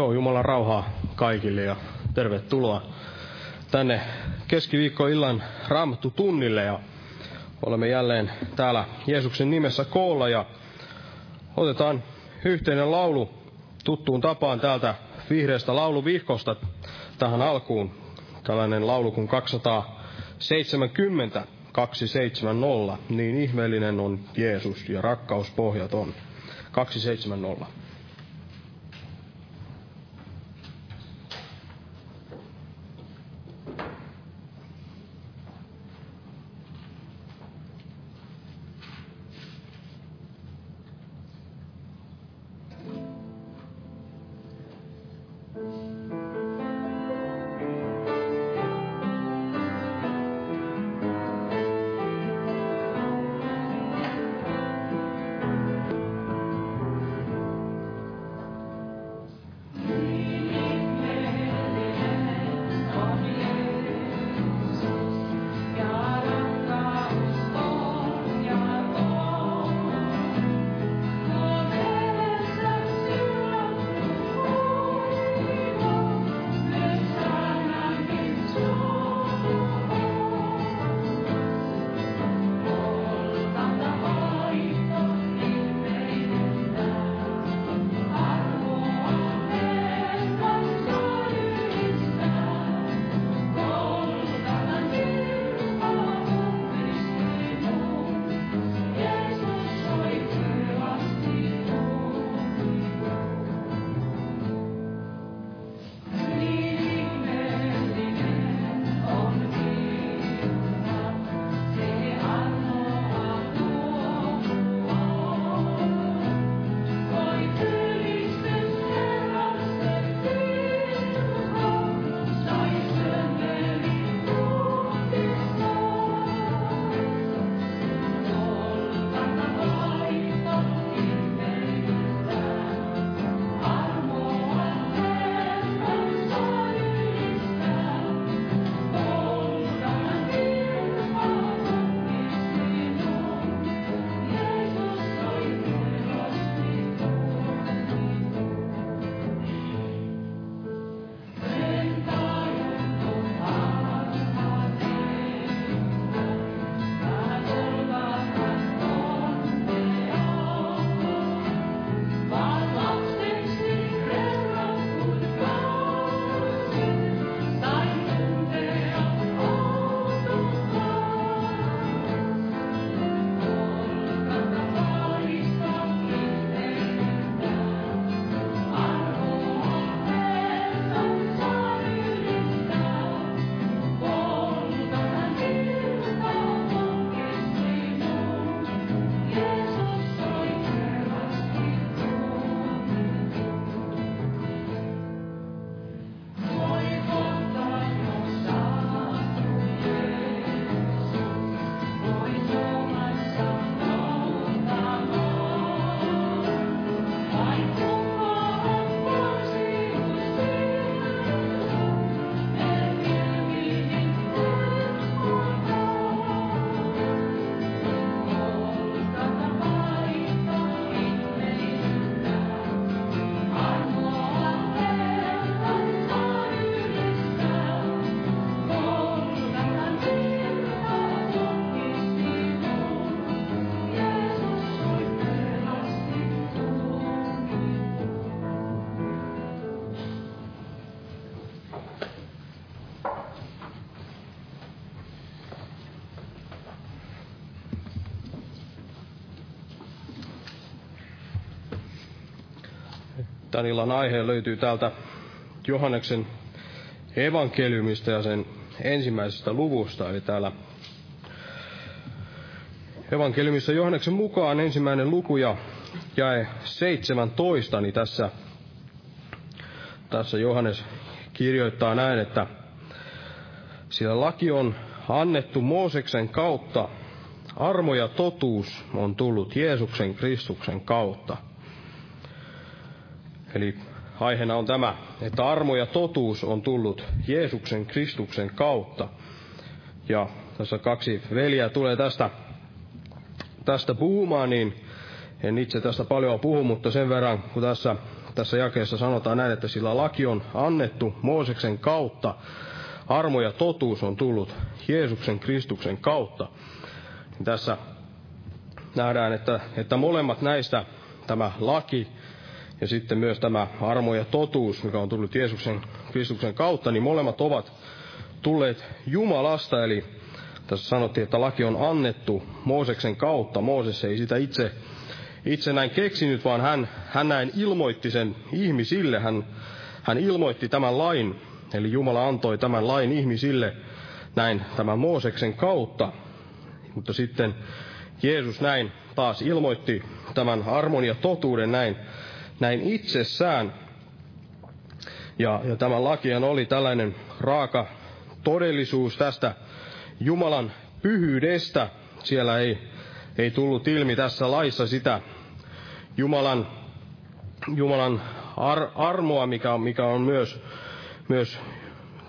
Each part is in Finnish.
Joo, Jumalan rauhaa kaikille ja tervetuloa tänne keskiviikkoillan raamattu tunnille ja olemme jälleen täällä Jeesuksen nimessä koolla ja otetaan yhteinen laulu tuttuun tapaan täältä vihreästä lauluvihkosta tähän alkuun. Tällainen laulu kuin 270, 270, niin ihmeellinen on Jeesus ja rakkauspohjaton. 270. Tämän illan aihe löytyy täältä Johanneksen evankeliumista ja sen ensimmäisestä luvusta. Eli täällä evankeliumissa Johanneksen mukaan ensimmäinen luku ja jae 17, niin tässä, tässä Johannes kirjoittaa näin, että sillä laki on annettu Mooseksen kautta, armo ja totuus on tullut Jeesuksen Kristuksen kautta – Eli aiheena on tämä, että armo ja totuus on tullut Jeesuksen Kristuksen kautta. Ja tässä kaksi veljeä tulee tästä, tästä puhumaan, niin en itse tästä paljon puhu, mutta sen verran, kun tässä tässä jakeessa sanotaan näin, että sillä laki on annettu Mooseksen kautta, armo ja totuus on tullut Jeesuksen Kristuksen kautta. Tässä nähdään, että, että molemmat näistä, tämä laki ja sitten myös tämä armo ja totuus, mikä on tullut Jeesuksen Kristuksen kautta, niin molemmat ovat tulleet Jumalasta, eli tässä sanottiin, että laki on annettu Mooseksen kautta. Mooses ei sitä itse, itse näin keksinyt, vaan hän, hän näin ilmoitti sen ihmisille. Hän, hän ilmoitti tämän lain, eli Jumala antoi tämän lain ihmisille näin tämän Mooseksen kautta. Mutta sitten Jeesus näin taas ilmoitti tämän armon ja totuuden näin, näin itsessään. Ja, ja tämä lakihan oli tällainen raaka todellisuus tästä Jumalan pyhyydestä. Siellä ei, ei tullut ilmi tässä laissa sitä Jumalan, Jumalan ar, armoa, mikä mikä on myös, myös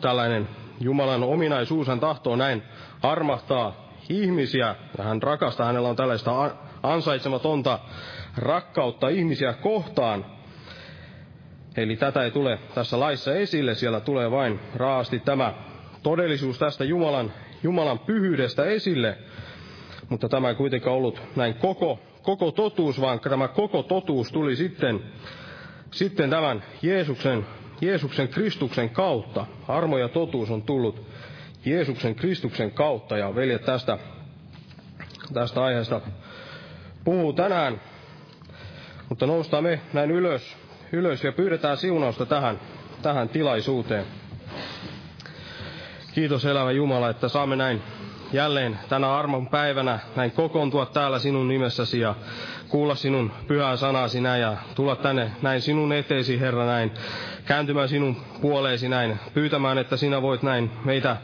tällainen Jumalan ominaisuus. Hän tahtoo näin armahtaa ihmisiä ja hän rakastaa. Hänellä on tällaista ansaitsematonta rakkautta ihmisiä kohtaan. Eli tätä ei tule tässä laissa esille, siellä tulee vain raasti tämä todellisuus tästä Jumalan, Jumalan pyhyydestä esille, mutta tämä ei kuitenkaan ollut näin koko, koko totuus, vaan tämä koko totuus tuli sitten, sitten tämän Jeesuksen, Jeesuksen Kristuksen kautta. Armo ja totuus on tullut Jeesuksen Kristuksen kautta, ja veljet tästä, tästä aiheesta puhuu tänään, mutta noustaan me näin ylös, ylös ja pyydetään siunausta tähän, tähän tilaisuuteen. Kiitos elävä Jumala, että saamme näin jälleen tänä armon päivänä näin kokoontua täällä sinun nimessäsi ja kuulla sinun pyhää sanasi näin ja tulla tänne näin sinun eteesi, Herra, näin kääntymään sinun puoleesi näin, pyytämään, että sinä voit näin meitä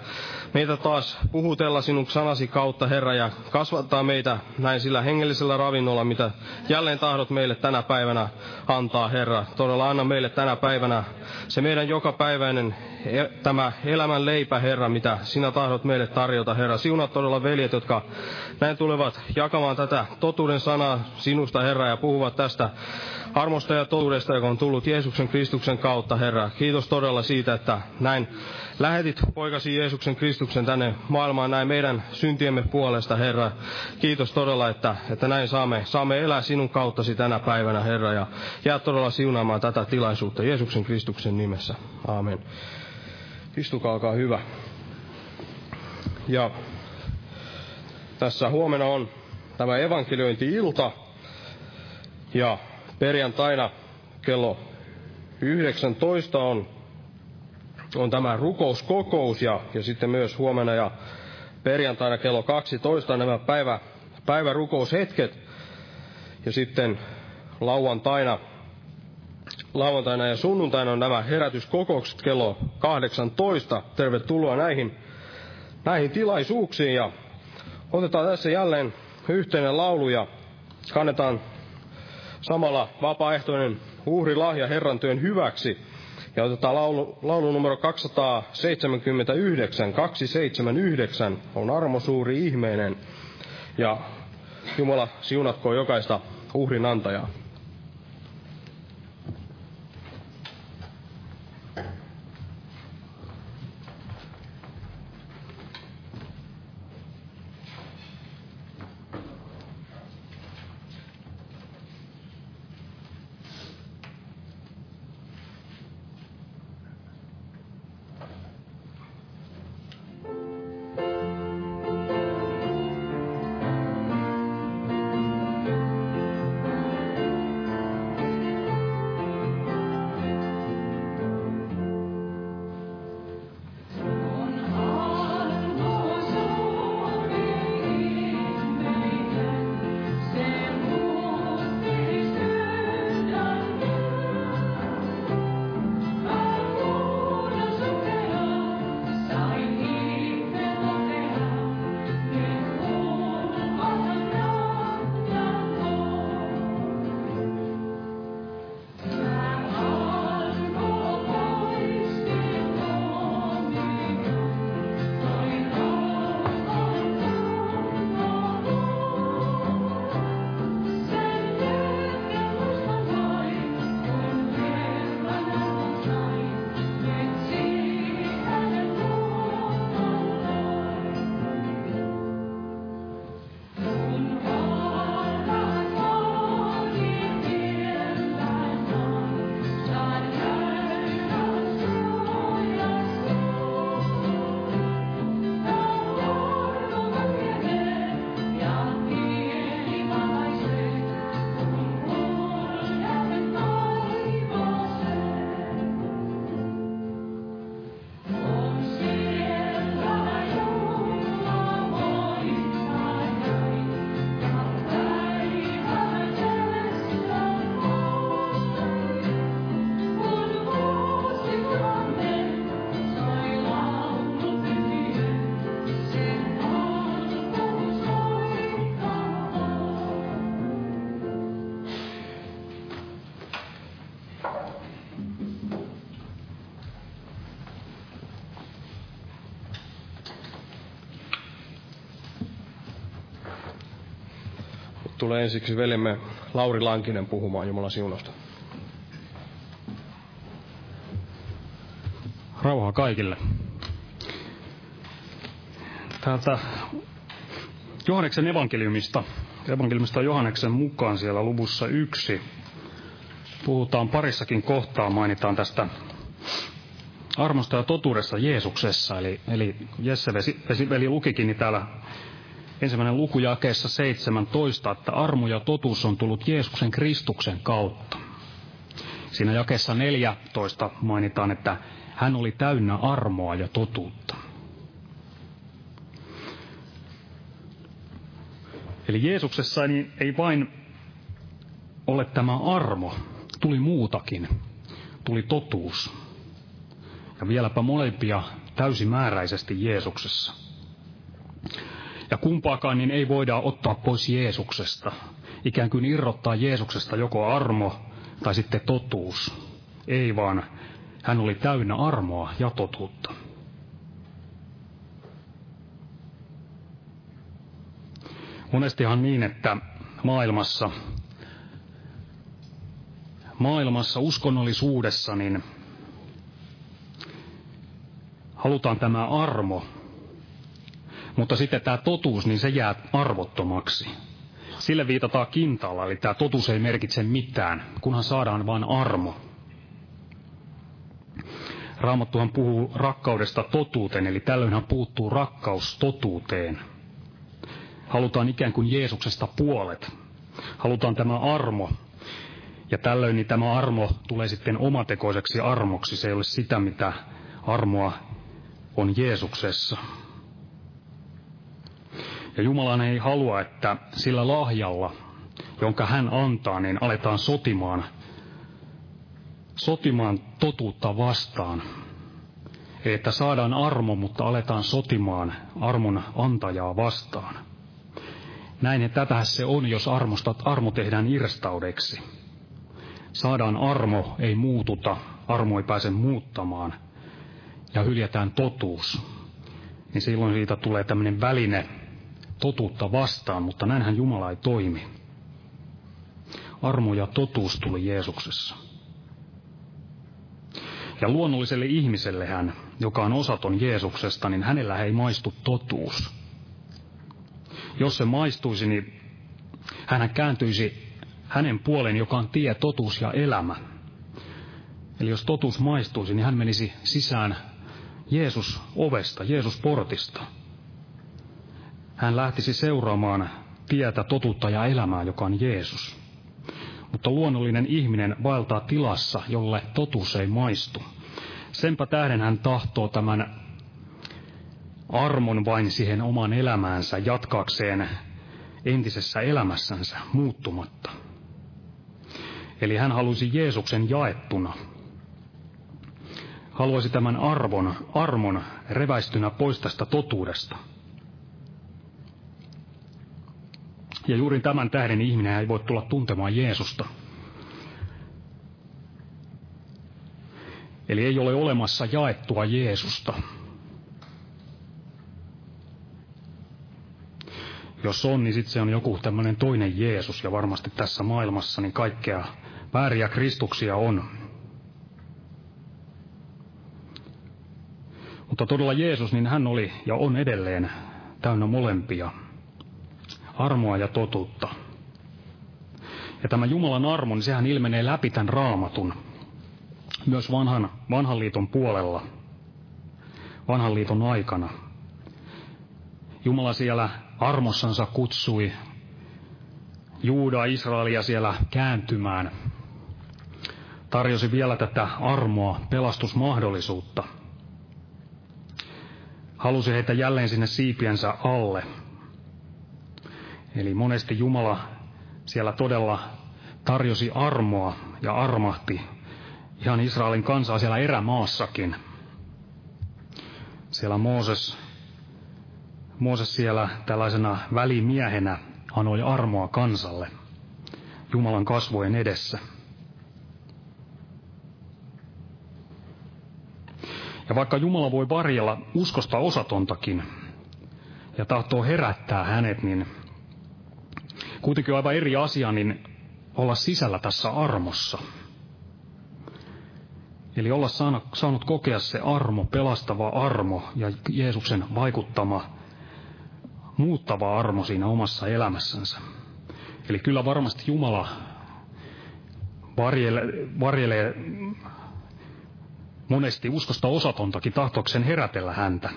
meitä taas puhutella sinun sanasi kautta, Herra, ja kasvattaa meitä näin sillä hengellisellä ravinnolla, mitä jälleen tahdot meille tänä päivänä antaa, Herra. Todella anna meille tänä päivänä se meidän jokapäiväinen e, tämä elämän leipä, Herra, mitä sinä tahdot meille tarjota, Herra. Siunat todella veljet, jotka näin tulevat jakamaan tätä totuuden sanaa sinusta, Herra, ja puhuvat tästä armosta ja totuudesta, joka on tullut Jeesuksen Kristuksen kautta, Herra. Kiitos todella siitä, että näin lähetit poikasi Jeesuksen Kristuksen tänne maailmaan näin meidän syntiemme puolesta, Herra. Kiitos todella, että, että näin saamme, saamme elää sinun kauttasi tänä päivänä, Herra, ja jää todella siunaamaan tätä tilaisuutta Jeesuksen Kristuksen nimessä. Aamen. Istukaa, olkaa hyvä. Ja tässä huomenna on tämä evankeliointi-ilta. Ja perjantaina kello 19 on, on tämä rukouskokous ja, ja sitten myös huomenna ja perjantaina kello 12 nämä päivä, päivärukoushetket. Ja sitten lauantaina, lauantaina ja sunnuntaina on nämä herätyskokoukset kello 18. Tervetuloa näihin, näihin tilaisuuksiin ja otetaan tässä jälleen yhteinen laulu ja kannetaan samalla vapaaehtoinen uhrilahja Herran työn hyväksi. Ja otetaan laulu, laulu numero 279, 279 on armo suuri ihmeinen. Ja Jumala siunatkoon jokaista uhrin antajaa. Tulee ensiksi veljemme Lauri Lankinen puhumaan Jumalan siunosta. Rauhaa kaikille. Täältä Johanneksen evankeliumista, evankeliumista Johanneksen mukaan siellä luvussa yksi, puhutaan parissakin kohtaa, mainitaan tästä armosta ja totuudessa Jeesuksessa. Eli, eli Jesse veli, lukikin niin täällä ensimmäinen luku jakeessa 17, että armo ja totuus on tullut Jeesuksen Kristuksen kautta. Siinä jakeessa 14 mainitaan, että hän oli täynnä armoa ja totuutta. Eli Jeesuksessa niin ei vain ole tämä armo, tuli muutakin. Tuli totuus. Ja vieläpä molempia täysimääräisesti Jeesuksessa. Ja kumpaakaan niin ei voida ottaa pois Jeesuksesta. Ikään kuin irrottaa Jeesuksesta joko armo tai sitten totuus. Ei vaan hän oli täynnä armoa ja totuutta. Monestihan niin, että maailmassa, maailmassa uskonnollisuudessa, niin halutaan tämä armo, mutta sitten tämä totuus, niin se jää arvottomaksi. Sille viitataan kintaalla, eli tämä totuus ei merkitse mitään, kunhan saadaan vain armo. Raamattuhan puhuu rakkaudesta totuuteen, eli tällöinhän puuttuu rakkaus totuuteen. Halutaan ikään kuin Jeesuksesta puolet. Halutaan tämä armo. Ja tällöin niin tämä armo tulee sitten omatekoiseksi armoksi. Se ei ole sitä, mitä armoa on Jeesuksessa. Ja Jumala ei halua, että sillä lahjalla, jonka hän antaa, niin aletaan sotimaan sotimaan totuutta vastaan. Että saadaan armo, mutta aletaan sotimaan armon antajaa vastaan. Näin että tätä se on, jos armosta, armo tehdään irstaudeksi. Saadaan armo, ei muututa, armo ei pääse muuttamaan, ja hyljätään totuus. Niin silloin siitä tulee tämmöinen väline totuutta vastaan, mutta näinhän Jumala ei toimi. Armo ja totuus tuli Jeesuksessa. Ja luonnolliselle ihmiselle hän, joka on osaton Jeesuksesta, niin hänellä ei maistu totuus. Jos se maistuisi, niin hän kääntyisi hänen puoleen, joka on tie, totuus ja elämä. Eli jos totuus maistuisi, niin hän menisi sisään Jeesus ovesta, Jeesus portista. Hän lähtisi seuraamaan tietä, totuutta ja elämää, joka on Jeesus mutta luonnollinen ihminen vaeltaa tilassa, jolle totuus ei maistu. Senpä tähden hän tahtoo tämän armon vain siihen omaan elämäänsä jatkaakseen entisessä elämässänsä muuttumatta. Eli hän halusi Jeesuksen jaettuna. Haluaisi tämän arvon, armon reväistynä pois tästä totuudesta – Ja juuri tämän tähden ihminen ei voi tulla tuntemaan Jeesusta. Eli ei ole olemassa jaettua Jeesusta. Jos on, niin sitten se on joku tämmöinen toinen Jeesus, ja varmasti tässä maailmassa niin kaikkea vääriä Kristuksia on. Mutta todella Jeesus, niin hän oli ja on edelleen täynnä molempia armoa ja totuutta. Ja tämä Jumalan armo, niin sehän ilmenee läpi tämän raamatun, myös vanhan, vanhan liiton puolella, vanhan liiton aikana. Jumala siellä armossansa kutsui Juuda Israelia siellä kääntymään. Tarjosi vielä tätä armoa, pelastusmahdollisuutta. Halusi heitä jälleen sinne siipiensä alle – Eli monesti Jumala siellä todella tarjosi armoa ja armahti ihan Israelin kansaa siellä erämaassakin. Siellä Mooses, Mooses siellä tällaisena välimiehenä anoi armoa kansalle Jumalan kasvojen edessä. Ja vaikka Jumala voi varjella uskosta osatontakin ja tahtoo herättää hänet, niin Kuitenkin on aivan eri asia, niin olla sisällä tässä armossa. Eli olla saanut kokea se armo, pelastava armo ja Jeesuksen vaikuttama, muuttava armo siinä omassa elämässänsä. Eli kyllä varmasti Jumala varjelee, varjelee monesti uskosta osatontakin tahtoakseen herätellä häntä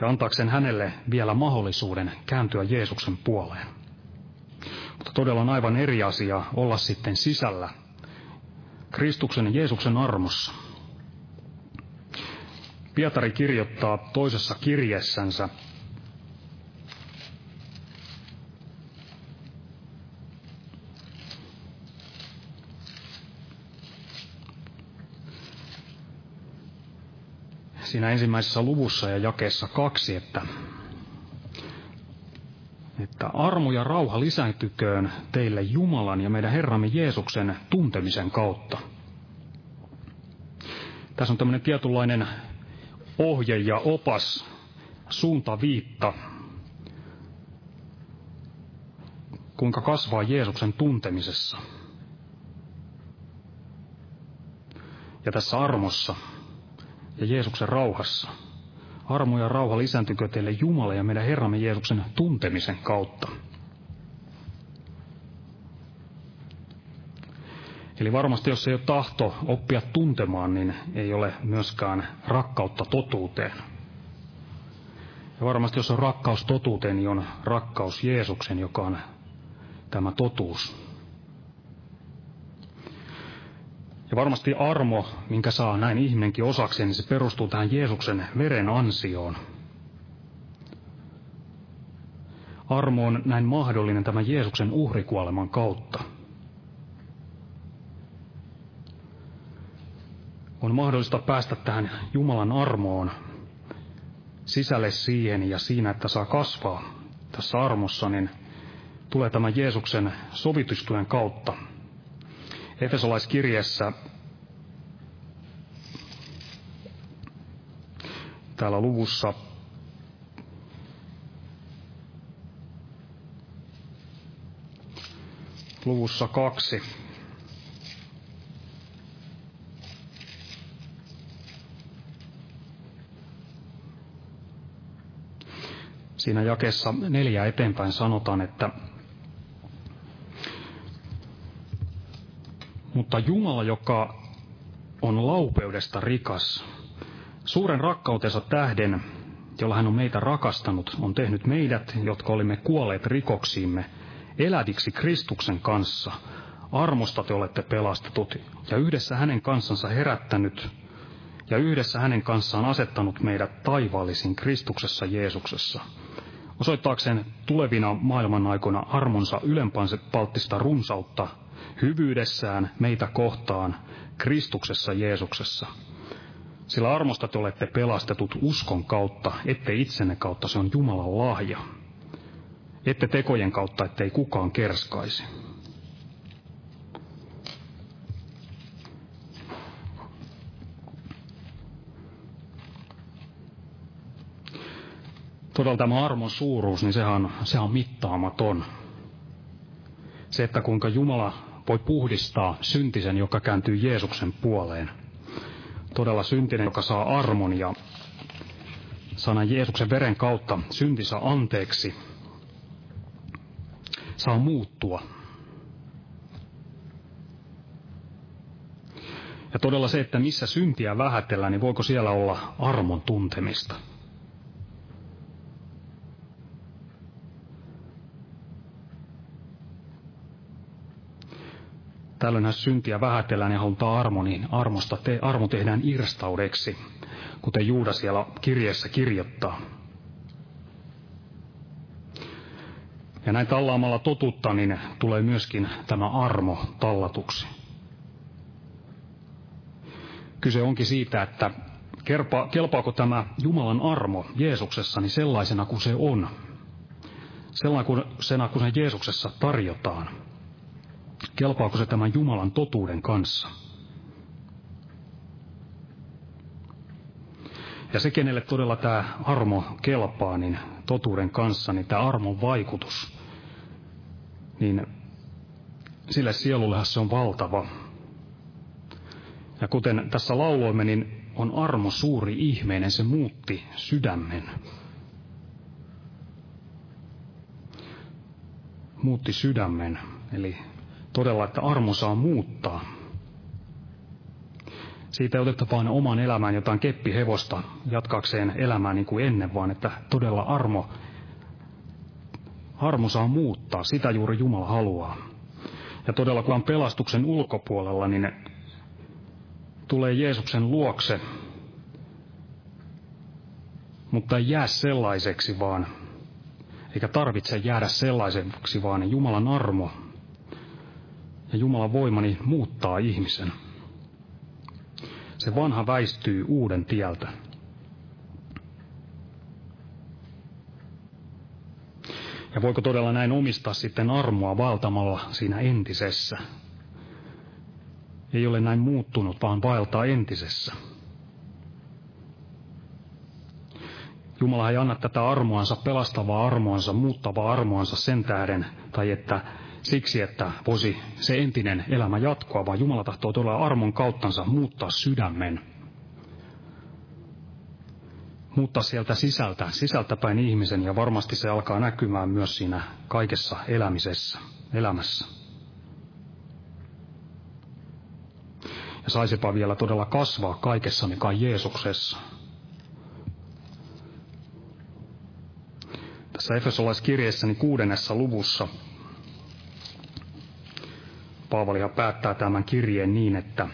ja antaakseen hänelle vielä mahdollisuuden kääntyä Jeesuksen puoleen. Mutta todella on aivan eri asia olla sitten sisällä Kristuksen ja Jeesuksen armossa. Pietari kirjoittaa toisessa kirjeessänsä siinä ensimmäisessä luvussa ja jakeessa kaksi, että, että armo ja rauha lisääntyköön teille Jumalan ja meidän Herramme Jeesuksen tuntemisen kautta. Tässä on tämmöinen tietynlainen ohje ja opas, suuntaviitta, kuinka kasvaa Jeesuksen tuntemisessa. Ja tässä armossa ja Jeesuksen rauhassa. Armo ja rauha lisääntykö teille Jumala ja meidän Herramme Jeesuksen tuntemisen kautta. Eli varmasti jos ei ole tahto oppia tuntemaan, niin ei ole myöskään rakkautta totuuteen. Ja varmasti jos on rakkaus totuuteen, niin on rakkaus Jeesuksen, joka on tämä totuus. Ja varmasti armo, minkä saa näin ihminenkin osakseen, niin se perustuu tähän Jeesuksen veren ansioon. Armo on näin mahdollinen tämän Jeesuksen uhrikuoleman kautta. On mahdollista päästä tähän Jumalan armoon, sisälle siihen ja siinä, että saa kasvaa tässä armossa, niin tulee tämän Jeesuksen sovitustyön kautta – Efesolaiskirjassa täällä luvussa luvussa kaksi. Siinä jakessa neljä eteenpäin sanotaan, että Mutta Jumala, joka on laupeudesta rikas, suuren rakkautensa tähden, jolla hän on meitä rakastanut, on tehnyt meidät, jotka olimme kuolleet rikoksiimme, eläviksi Kristuksen kanssa. Armosta te olette pelastetut ja yhdessä hänen kanssansa herättänyt ja yhdessä hänen kanssaan asettanut meidät taivaallisiin Kristuksessa Jeesuksessa. Osoittaakseen tulevina maailman aikoina armonsa palttista runsautta hyvyydessään meitä kohtaan Kristuksessa Jeesuksessa. Sillä armosta te olette pelastetut uskon kautta, ette itsenne kautta, se on Jumalan lahja. Ette tekojen kautta, ettei kukaan kerskaisi. Todella tämä armon suuruus, niin sehän sehän on mittaamaton. Se, että kuinka Jumala voi puhdistaa syntisen, joka kääntyy Jeesuksen puoleen. Todella syntinen, joka saa armon ja sana Jeesuksen veren kautta syntinsä anteeksi, saa muuttua. Ja todella se, että missä syntiä vähätellään, niin voiko siellä olla armon tuntemista. Tällöinhän syntiä vähätellään ja halutaan armo, niin armosta te, armo tehdään irstaudeksi, kuten Juuda siellä kirjeessä kirjoittaa. Ja näin tallaamalla totuutta, niin tulee myöskin tämä armo tallatuksi. Kyse onkin siitä, että kelpaako tämä Jumalan armo Jeesuksessa niin sellaisena kuin se on. Sellaisena kuin se Jeesuksessa tarjotaan. Kelpaako se tämän Jumalan totuuden kanssa? Ja se, kenelle todella tämä armo kelpaa, niin totuuden kanssa, niin tämä armon vaikutus niin sille sielullehan se on valtava. Ja kuten tässä lauloimme, niin on armo suuri ihmeinen, se muutti sydämen. Muutti sydämen, eli todella, että armo saa muuttaa. Siitä ei oteta vain oman elämään jotain keppihevosta jatkakseen elämää niin kuin ennen, vaan että todella armo, armo saa muuttaa. Sitä juuri Jumala haluaa. Ja todella kun on pelastuksen ulkopuolella, niin tulee Jeesuksen luokse, mutta ei jää sellaiseksi, vaan eikä tarvitse jäädä sellaiseksi, vaan Jumalan armo ja Jumalan voimani muuttaa ihmisen. Se vanha väistyy uuden tieltä. Ja voiko todella näin omistaa sitten armoa valtamalla siinä entisessä? Ei ole näin muuttunut, vaan vaeltaa entisessä. Jumala ei anna tätä armoansa, pelastavaa armoansa, muuttavaa armoansa sen tähden, tai että siksi, että voisi se entinen elämä jatkoa, vaan Jumala tahtoo todella armon kauttansa muuttaa sydämen. Muuttaa sieltä sisältä, sisältäpäin ihmisen, ja varmasti se alkaa näkymään myös siinä kaikessa elämisessä, elämässä. Ja saisipa vielä todella kasvaa kaikessa, mikä on Jeesuksessa. Tässä Efesolaiskirjeessäni kuudennessa luvussa Paavalihan päättää tämän kirjeen niin, että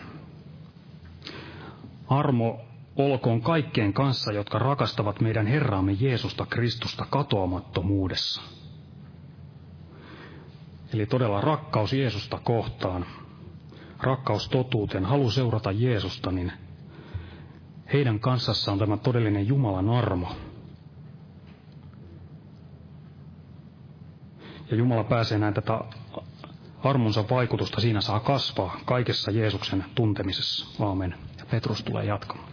armo olkoon kaikkeen kanssa, jotka rakastavat meidän Herraamme Jeesusta Kristusta katoamattomuudessa. Eli todella rakkaus Jeesusta kohtaan, rakkaus totuuteen, halu seurata Jeesusta, niin heidän kanssassa on tämä todellinen Jumalan armo. Ja Jumala pääsee näin tätä armonsa vaikutusta siinä saa kasvaa kaikessa Jeesuksen tuntemisessa. Aamen. Ja Petrus tulee jatkamaan.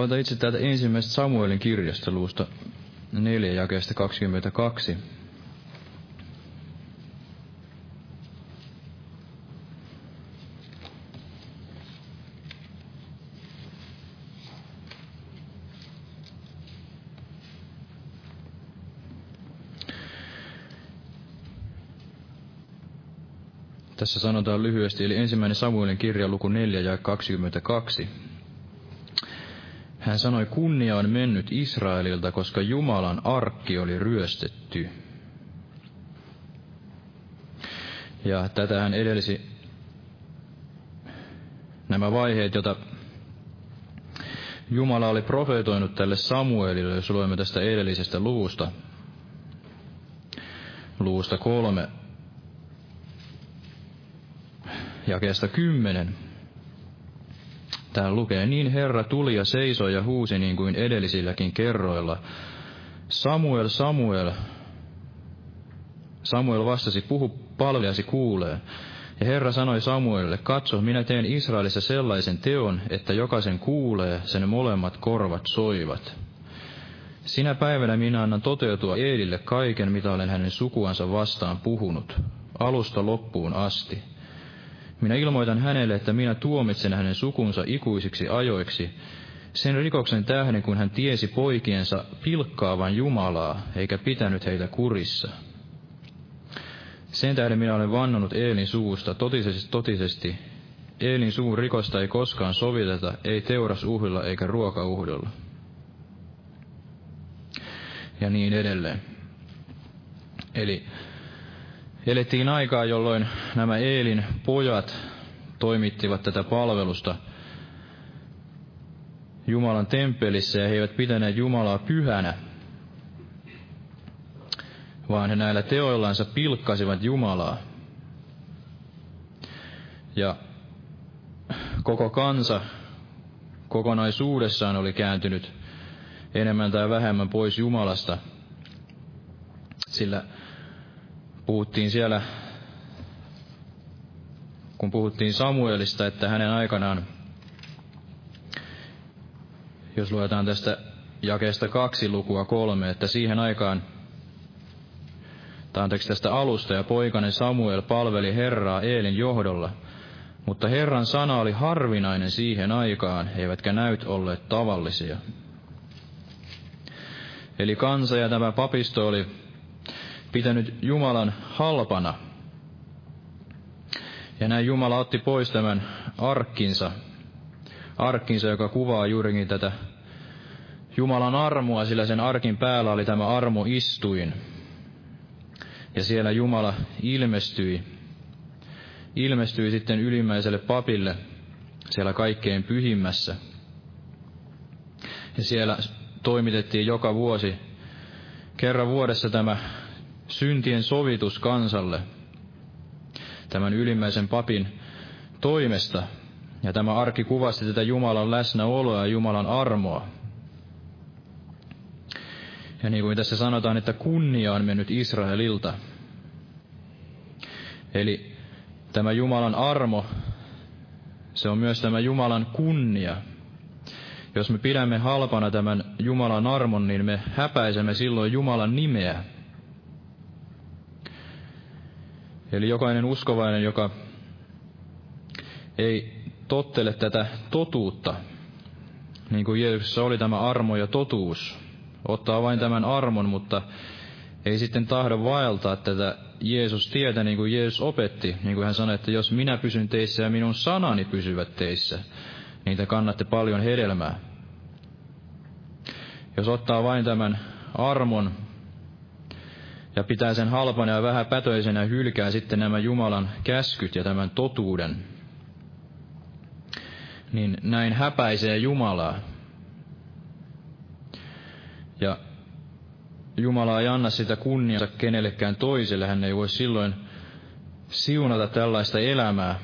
Aloitan itse täältä ensimmäisestä Samuelin kirjasta luusta 4 jakeesta 22. Tässä sanotaan lyhyesti, eli ensimmäinen Samuelin kirja luku 4 ja 22. Hän sanoi, kunnia on mennyt Israelilta, koska Jumalan arkki oli ryöstetty. Ja tätä hän edelsi nämä vaiheet, joita Jumala oli profetoinut tälle Samuelille, jos luemme tästä edellisestä luvusta, luvusta kolme, jakeesta kymmenen. Täällä lukee, niin Herra tuli ja seisoi ja huusi niin kuin edellisilläkin kerroilla. Samuel, Samuel. Samuel vastasi, puhu palvelijasi kuulee. Ja Herra sanoi Samuelille, katso, minä teen Israelissa sellaisen teon, että jokaisen kuulee, sen molemmat korvat soivat. Sinä päivänä minä annan toteutua Eelille kaiken, mitä olen hänen sukuansa vastaan puhunut, alusta loppuun asti. Minä ilmoitan hänelle, että minä tuomitsen hänen sukunsa ikuisiksi ajoiksi, sen rikoksen tähden, kun hän tiesi poikiensa pilkkaavan Jumalaa, eikä pitänyt heitä kurissa. Sen tähden minä olen vannonut Eelin suusta totisesti, totisesti. Eelin suun rikosta ei koskaan soviteta, ei teurasuhdilla eikä ruokauhdilla. Ja niin edelleen. Eli Elettiin aikaa, jolloin nämä Eelin pojat toimittivat tätä palvelusta Jumalan temppelissä ja he eivät pitäneet Jumalaa pyhänä, vaan he näillä teoillansa pilkkasivat Jumalaa. Ja koko kansa kokonaisuudessaan oli kääntynyt enemmän tai vähemmän pois Jumalasta. Sillä puhuttiin siellä, kun puhuttiin Samuelista, että hänen aikanaan, jos luetaan tästä jakeesta kaksi lukua kolme, että siihen aikaan, tai anteeksi tästä alusta, ja poikainen Samuel palveli Herraa Eelin johdolla, mutta Herran sana oli harvinainen siihen aikaan, eivätkä näyt olleet tavallisia. Eli kansa ja tämä papisto oli pitänyt Jumalan halpana. Ja näin Jumala otti pois tämän arkkinsa, arkkinsa, joka kuvaa juurikin tätä Jumalan armoa, sillä sen arkin päällä oli tämä armo istuin. Ja siellä Jumala ilmestyi, ilmestyi sitten ylimmäiselle papille siellä kaikkein pyhimmässä. Ja siellä toimitettiin joka vuosi kerran vuodessa tämä syntien sovitus kansalle tämän ylimmäisen papin toimesta. Ja tämä arki kuvasti tätä Jumalan läsnäoloa ja Jumalan armoa. Ja niin kuin tässä sanotaan, että kunnia on mennyt Israelilta. Eli tämä Jumalan armo, se on myös tämä Jumalan kunnia. Jos me pidämme halpana tämän Jumalan armon, niin me häpäisemme silloin Jumalan nimeä. Eli jokainen uskovainen, joka ei tottele tätä totuutta, niin kuin Jeesuksessa oli tämä armo ja totuus, ottaa vain tämän armon, mutta ei sitten tahdo vaeltaa tätä Jeesus tietä, niin kuin Jeesus opetti, niin kuin hän sanoi, että jos minä pysyn teissä ja minun sanani pysyvät teissä, niin te kannatte paljon hedelmää. Jos ottaa vain tämän armon ja pitää sen halpana ja vähän pätöisenä hylkää sitten nämä Jumalan käskyt ja tämän totuuden, niin näin häpäisee Jumalaa. Ja Jumala ei anna sitä kunniansa kenellekään toiselle, hän ei voi silloin siunata tällaista elämää,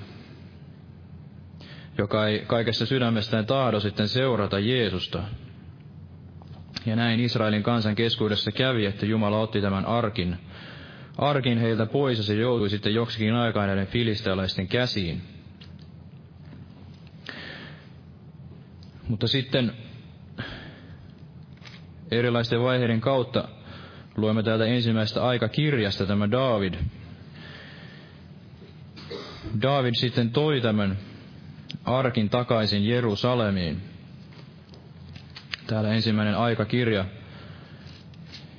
joka ei kaikessa sydämestään tahdo sitten seurata Jeesusta. Ja näin Israelin kansan keskuudessa kävi, että Jumala otti tämän arkin, arkin heiltä pois ja se joutui sitten joksikin aikaa näiden filistealaisten käsiin. Mutta sitten erilaisten vaiheiden kautta luemme täältä ensimmäisestä aikakirjasta tämä David. David sitten toi tämän arkin takaisin Jerusalemiin. Täällä ensimmäinen aikakirja,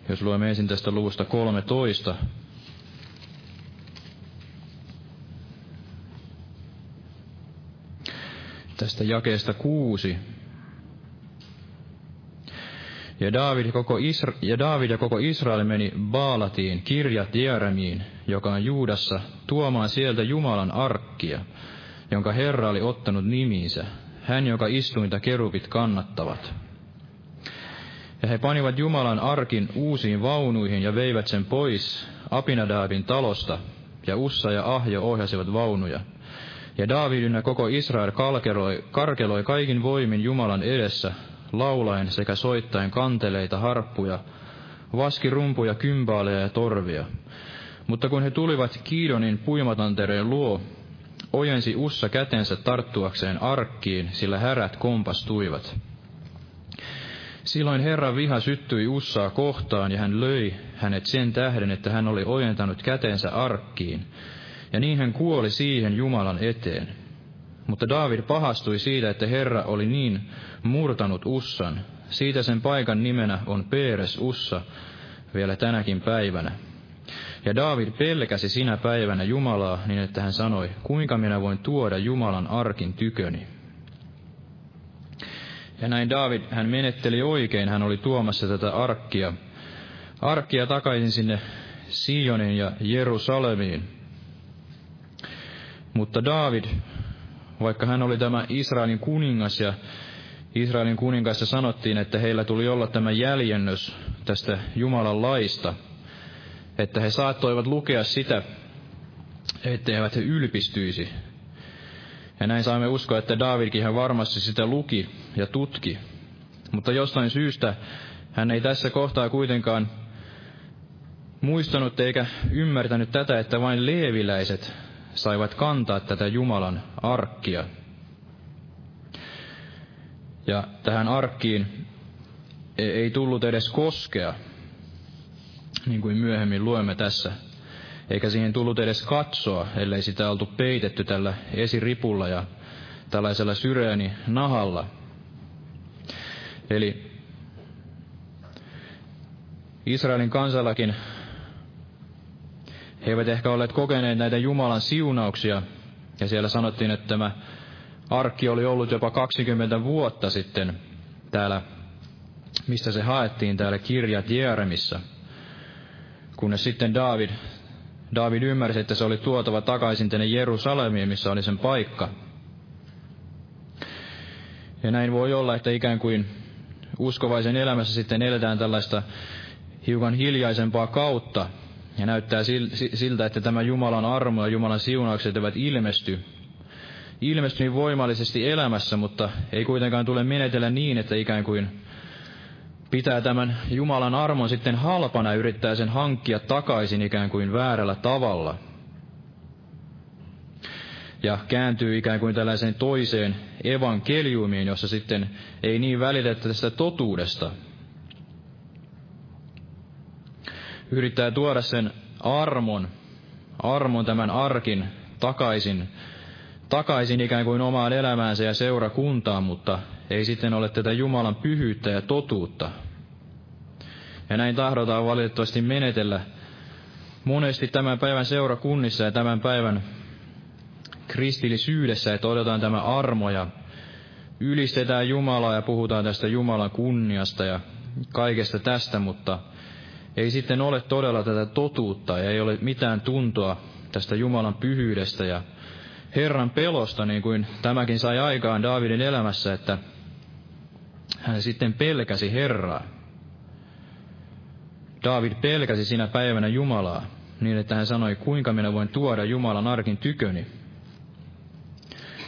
jos luemme ensin tästä luvusta 13. Tästä jakeesta kuusi. Ja David, koko Isra- ja David ja koko Israel meni Baalatiin, kirjat Jeremiin, joka on Juudassa, tuomaan sieltä Jumalan arkkia, jonka Herra oli ottanut nimiinsä, hän, joka istuinta keruvit kannattavat. Ja he panivat Jumalan arkin uusiin vaunuihin ja veivät sen pois Apinadabin talosta, ja Ussa ja Ahjo ohjasivat vaunuja. Ja Daavidin ja koko Israel kalkeroi, karkeloi kaikin voimin Jumalan edessä, laulaen sekä soittaen kanteleita, harppuja, vaskirumpuja, kymbaaleja ja torvia. Mutta kun he tulivat Kiidonin puimatantereen luo, ojensi Ussa kätensä tarttuakseen arkkiin, sillä härät kompastuivat. Silloin Herran viha syttyi Ussaa kohtaan ja hän löi hänet sen tähden, että hän oli ojentanut kätensä arkkiin. Ja niin hän kuoli siihen Jumalan eteen. Mutta David pahastui siitä, että Herra oli niin murtanut Ussan. Siitä sen paikan nimenä on Peeres Ussa vielä tänäkin päivänä. Ja David pelkäsi sinä päivänä Jumalaa niin, että hän sanoi, kuinka minä voin tuoda Jumalan arkin tyköni. Ja näin David, hän menetteli oikein, hän oli tuomassa tätä arkkia, arkkia takaisin sinne Sionin ja Jerusalemiin. Mutta David, vaikka hän oli tämä Israelin kuningas ja Israelin kuninkaissa sanottiin, että heillä tuli olla tämä jäljennös tästä Jumalan laista, että he saattoivat lukea sitä, etteivät he ylpistyisi. Ja näin saamme uskoa, että Davidkin hän varmasti sitä luki, ja tutki. Mutta jostain syystä hän ei tässä kohtaa kuitenkaan muistanut eikä ymmärtänyt tätä, että vain leeviläiset saivat kantaa tätä Jumalan arkkia. Ja tähän arkkiin e- ei tullut edes koskea, niin kuin myöhemmin luemme tässä. Eikä siihen tullut edes katsoa, ellei sitä oltu peitetty tällä esiripulla ja tällaisella syreäni nahalla. Eli Israelin kansallakin he eivät ehkä olleet kokeneet näitä Jumalan siunauksia, ja siellä sanottiin, että tämä arkki oli ollut jopa 20 vuotta sitten täällä, mistä se haettiin täällä kirjat Jeremissä. Kunnes sitten David, David ymmärsi, että se oli tuotava takaisin tänne Jerusalemiin, missä oli sen paikka. Ja näin voi olla, että ikään kuin uskovaisen elämässä sitten eletään tällaista hiukan hiljaisempaa kautta, ja näyttää siltä, että tämä Jumalan armo ja Jumalan siunaukset eivät ilmesty, ilmesty niin voimallisesti elämässä, mutta ei kuitenkaan tule menetellä niin, että ikään kuin pitää tämän Jumalan armon sitten halpana ja yrittää sen hankkia takaisin ikään kuin väärällä tavalla. Ja kääntyy ikään kuin tällaiseen toiseen evankeliumiin, jossa sitten ei niin välitetä tästä totuudesta, yrittää tuoda sen armon, armon tämän arkin takaisin, takaisin ikään kuin omaan elämäänsä ja seurakuntaan, mutta ei sitten ole tätä Jumalan pyhyyttä ja totuutta. Ja näin tahdotaan valitettavasti menetellä monesti tämän päivän seurakunnissa ja tämän päivän kristillisyydessä, että otetaan tämä armo ja ylistetään Jumalaa ja puhutaan tästä Jumalan kunniasta ja kaikesta tästä, mutta ei sitten ole todella tätä totuutta ja ei ole mitään tuntoa tästä Jumalan pyhyydestä ja Herran pelosta, niin kuin tämäkin sai aikaan Daavidin elämässä, että hän sitten pelkäsi Herraa. David pelkäsi sinä päivänä Jumalaa, niin että hän sanoi, kuinka minä voin tuoda Jumalan arkin tyköni.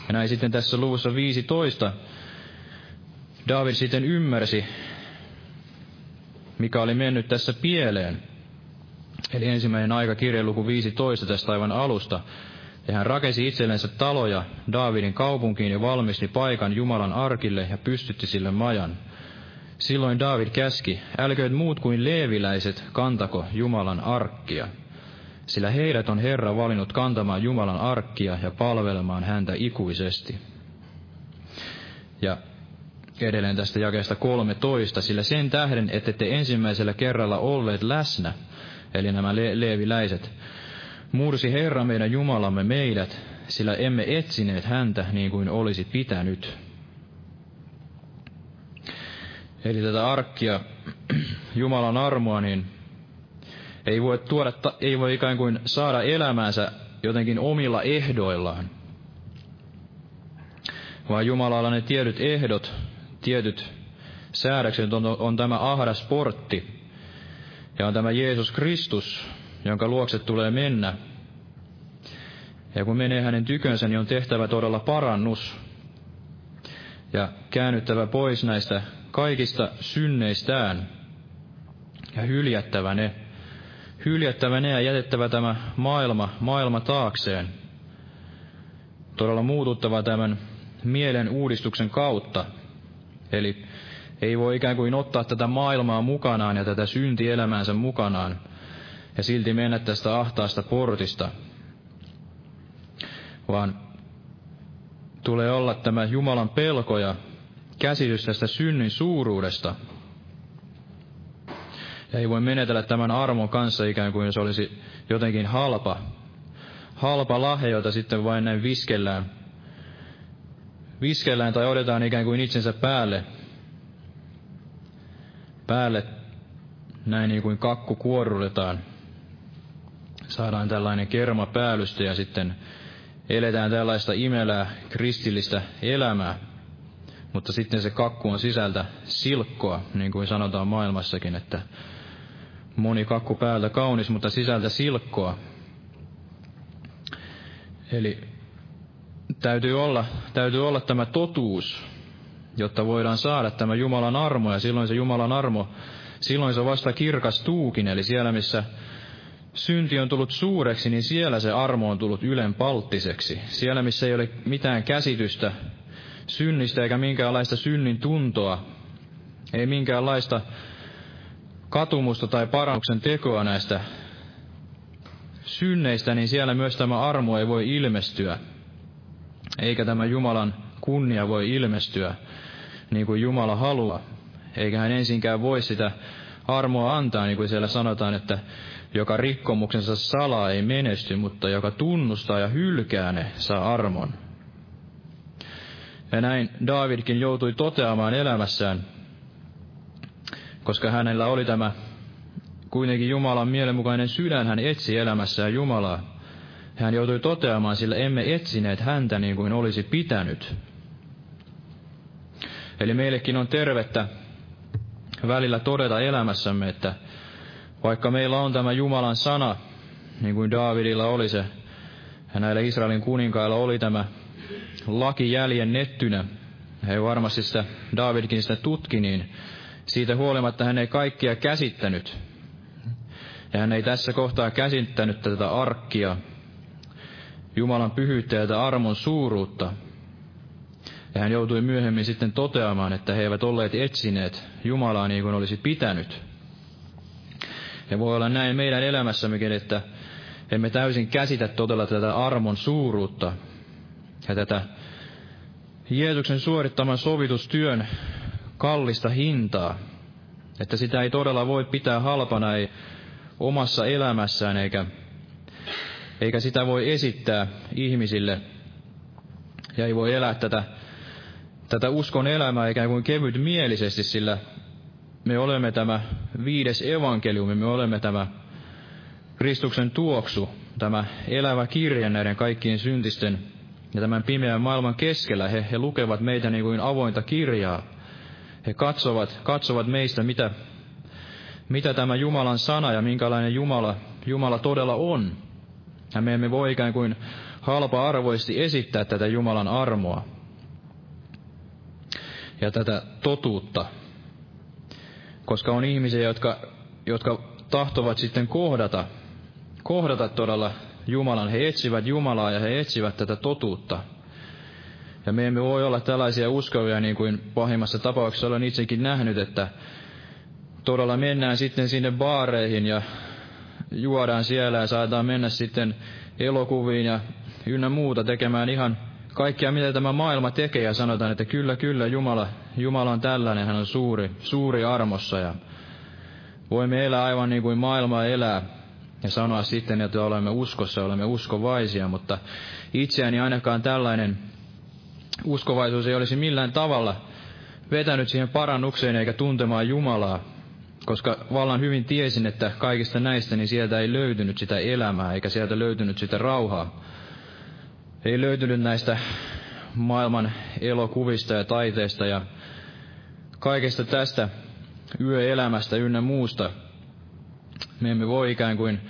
Ja näin sitten tässä luvussa 15 David sitten ymmärsi, mikä oli mennyt tässä pieleen. Eli ensimmäinen aika kirjeluku 15 tästä aivan alusta. Ja hän rakensi itsellensä taloja Daavidin kaupunkiin ja valmisti paikan Jumalan arkille ja pystytti sille majan. Silloin David käski, älkööt muut kuin leeviläiset kantako Jumalan arkkia, sillä heidät on Herra valinnut kantamaan Jumalan arkkia ja palvelemaan häntä ikuisesti. Ja edelleen tästä jakeesta 13, sillä sen tähden, että te ensimmäisellä kerralla olleet läsnä, eli nämä le- leeviläiset, mursi Herra meidän Jumalamme meidät, sillä emme etsineet häntä niin kuin olisi pitänyt. Eli tätä arkkia, Jumalan armoa, niin ei voi, tuoda, ei voi ikään kuin saada elämäänsä jotenkin omilla ehdoillaan, vaan Jumalalla ne tiedyt ehdot, tietyt säädökset on, on tämä ahdas portti. Ja on tämä Jeesus Kristus, jonka luokse tulee mennä. Ja kun menee hänen tykönsä, niin on tehtävä todella parannus. Ja käännyttävä pois näistä kaikista synneistään. Ja hyljättävä ne. Hyljättävä ne ja jätettävä tämä maailma, maailma taakseen. Todella muututtava tämän mielen uudistuksen kautta – Eli ei voi ikään kuin ottaa tätä maailmaa mukanaan ja tätä syntielämäänsä mukanaan ja silti mennä tästä ahtaasta portista, vaan tulee olla tämä Jumalan pelko ja käsitys tästä synnin suuruudesta. Ja ei voi menetellä tämän armon kanssa ikään kuin se olisi jotenkin halpa, halpa lahja, jota sitten vain näin viskellään viskellään tai odetaan ikään kuin itsensä päälle, päälle näin niin kuin kakku kuorrutetaan. Saadaan tällainen kerma päällystä ja sitten eletään tällaista imelää kristillistä elämää. Mutta sitten se kakku on sisältä silkkoa, niin kuin sanotaan maailmassakin, että moni kakku päältä kaunis, mutta sisältä silkkoa. Eli täytyy olla, täytyy olla tämä totuus, jotta voidaan saada tämä Jumalan armo, ja silloin se Jumalan armo, silloin se vasta kirkastuukin, eli siellä missä synti on tullut suureksi, niin siellä se armo on tullut ylenpalttiseksi. Siellä missä ei ole mitään käsitystä synnistä eikä minkäänlaista synnin tuntoa, ei minkäänlaista katumusta tai parannuksen tekoa näistä synneistä, niin siellä myös tämä armo ei voi ilmestyä, eikä tämä Jumalan kunnia voi ilmestyä niin kuin Jumala haluaa. Eikä hän ensinkään voi sitä armoa antaa, niin kuin siellä sanotaan, että joka rikkomuksensa salaa ei menesty, mutta joka tunnustaa ja hylkää ne, saa armon. Ja näin Davidkin joutui toteamaan elämässään, koska hänellä oli tämä kuitenkin Jumalan mielenmukainen sydän, hän etsi elämässään Jumalaa. Hän joutui toteamaan, sillä emme etsineet häntä niin kuin olisi pitänyt. Eli meillekin on tervettä välillä todeta elämässämme, että vaikka meillä on tämä Jumalan sana, niin kuin Daavidilla oli se, ja näillä Israelin kuninkailla oli tämä laki jäljennettynä, he varmasti sitä, Davidkin sitä tutki, niin siitä huolimatta hän ei kaikkia käsittänyt. Ja hän ei tässä kohtaa käsittänyt tätä arkkia, Jumalan pyhyyttä ja armon suuruutta. Ja hän joutui myöhemmin sitten toteamaan, että he eivät olleet etsineet Jumalaa niin kuin olisi pitänyt. Ja voi olla näin meidän elämässämmekin, että emme täysin käsitä todella tätä armon suuruutta ja tätä Jeesuksen suorittaman sovitustyön kallista hintaa, että sitä ei todella voi pitää halpana ei omassa elämässään eikä, eikä sitä voi esittää ihmisille ja ei voi elää tätä, tätä uskon elämää ikään kuin kevyt mielisesti, sillä me olemme tämä viides evankeliumi, me olemme tämä Kristuksen tuoksu, tämä elävä kirja näiden kaikkien syntisten ja tämän pimeän maailman keskellä. He, he lukevat meitä niin kuin avointa kirjaa. He katsovat, katsovat meistä, mitä, mitä tämä Jumalan sana ja minkälainen Jumala, Jumala todella on. Ja me emme voi ikään kuin halpa-arvoisesti esittää tätä Jumalan armoa ja tätä totuutta, koska on ihmisiä, jotka, jotka tahtovat sitten kohdata, kohdata todella Jumalan. He etsivät Jumalaa ja he etsivät tätä totuutta. Ja me emme voi olla tällaisia uskovia, niin kuin pahimmassa tapauksessa olen itsekin nähnyt, että todella mennään sitten sinne baareihin ja juodaan siellä ja saadaan mennä sitten elokuviin ja ynnä muuta tekemään ihan kaikkia, mitä tämä maailma tekee ja sanotaan, että kyllä, kyllä, Jumala, Jumala on tällainen, hän on suuri, suuri armossa ja voimme elää aivan niin kuin maailma elää ja sanoa sitten, että olemme uskossa, olemme uskovaisia, mutta itseäni ainakaan tällainen uskovaisuus ei olisi millään tavalla vetänyt siihen parannukseen eikä tuntemaan Jumalaa, koska vallan hyvin tiesin, että kaikista näistä niin sieltä ei löytynyt sitä elämää eikä sieltä löytynyt sitä rauhaa ei löytynyt näistä maailman elokuvista ja taiteesta ja kaikesta tästä yöelämästä ynnä muusta. Me emme voi ikään kuin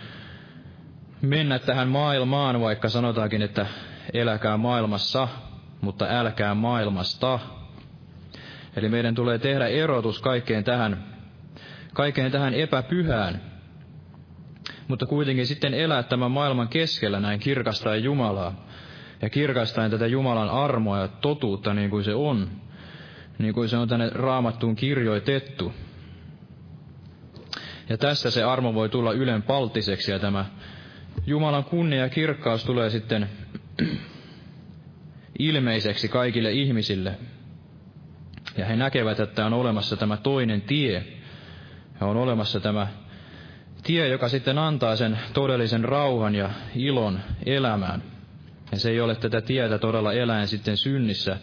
mennä tähän maailmaan, vaikka sanotaankin, että eläkää maailmassa, mutta älkää maailmasta. Eli meidän tulee tehdä erotus kaikkeen tähän, kaikkeen tähän epäpyhään, mutta kuitenkin sitten elää tämän maailman keskellä näin kirkastaa Jumalaa ja kirkastaen tätä Jumalan armoa ja totuutta niin kuin se on, niin kuin se on tänne raamattuun kirjoitettu. Ja tästä se armo voi tulla ylen paltiseksi ja tämä Jumalan kunnia ja kirkkaus tulee sitten ilmeiseksi kaikille ihmisille. Ja he näkevät, että on olemassa tämä toinen tie. Ja on olemassa tämä tie, joka sitten antaa sen todellisen rauhan ja ilon elämään. Ja se ei ole tätä tietä todella eläen sitten synnissä,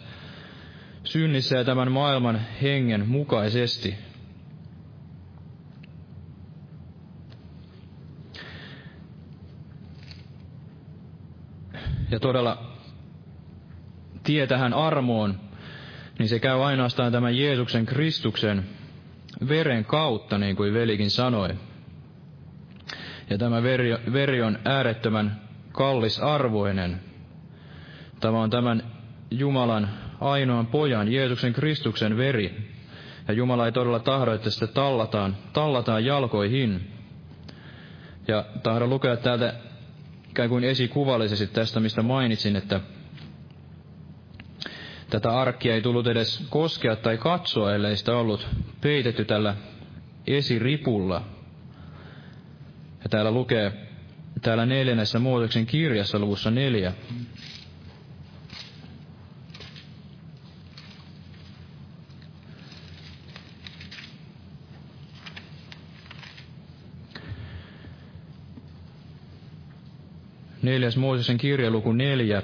synnissä ja tämän maailman hengen mukaisesti. Ja todella tie tähän armoon, niin se käy ainoastaan tämän Jeesuksen Kristuksen veren kautta, niin kuin velikin sanoi. Ja tämä veri, veri on äärettömän kallisarvoinen. Tämä on tämän Jumalan ainoan pojan, Jeesuksen Kristuksen veri. Ja Jumala ei todella tahdo, että sitä tallataan, tallataan jalkoihin. Ja tahdon lukea täältä ikään kuin esikuvallisesti tästä, mistä mainitsin, että tätä arkkia ei tullut edes koskea tai katsoa, ellei sitä ollut peitetty tällä esiripulla. Ja täällä lukee, täällä neljännessä Mooseksen kirjassa luvussa neljä, Neljäs Mooseksen kirja, luku neljä.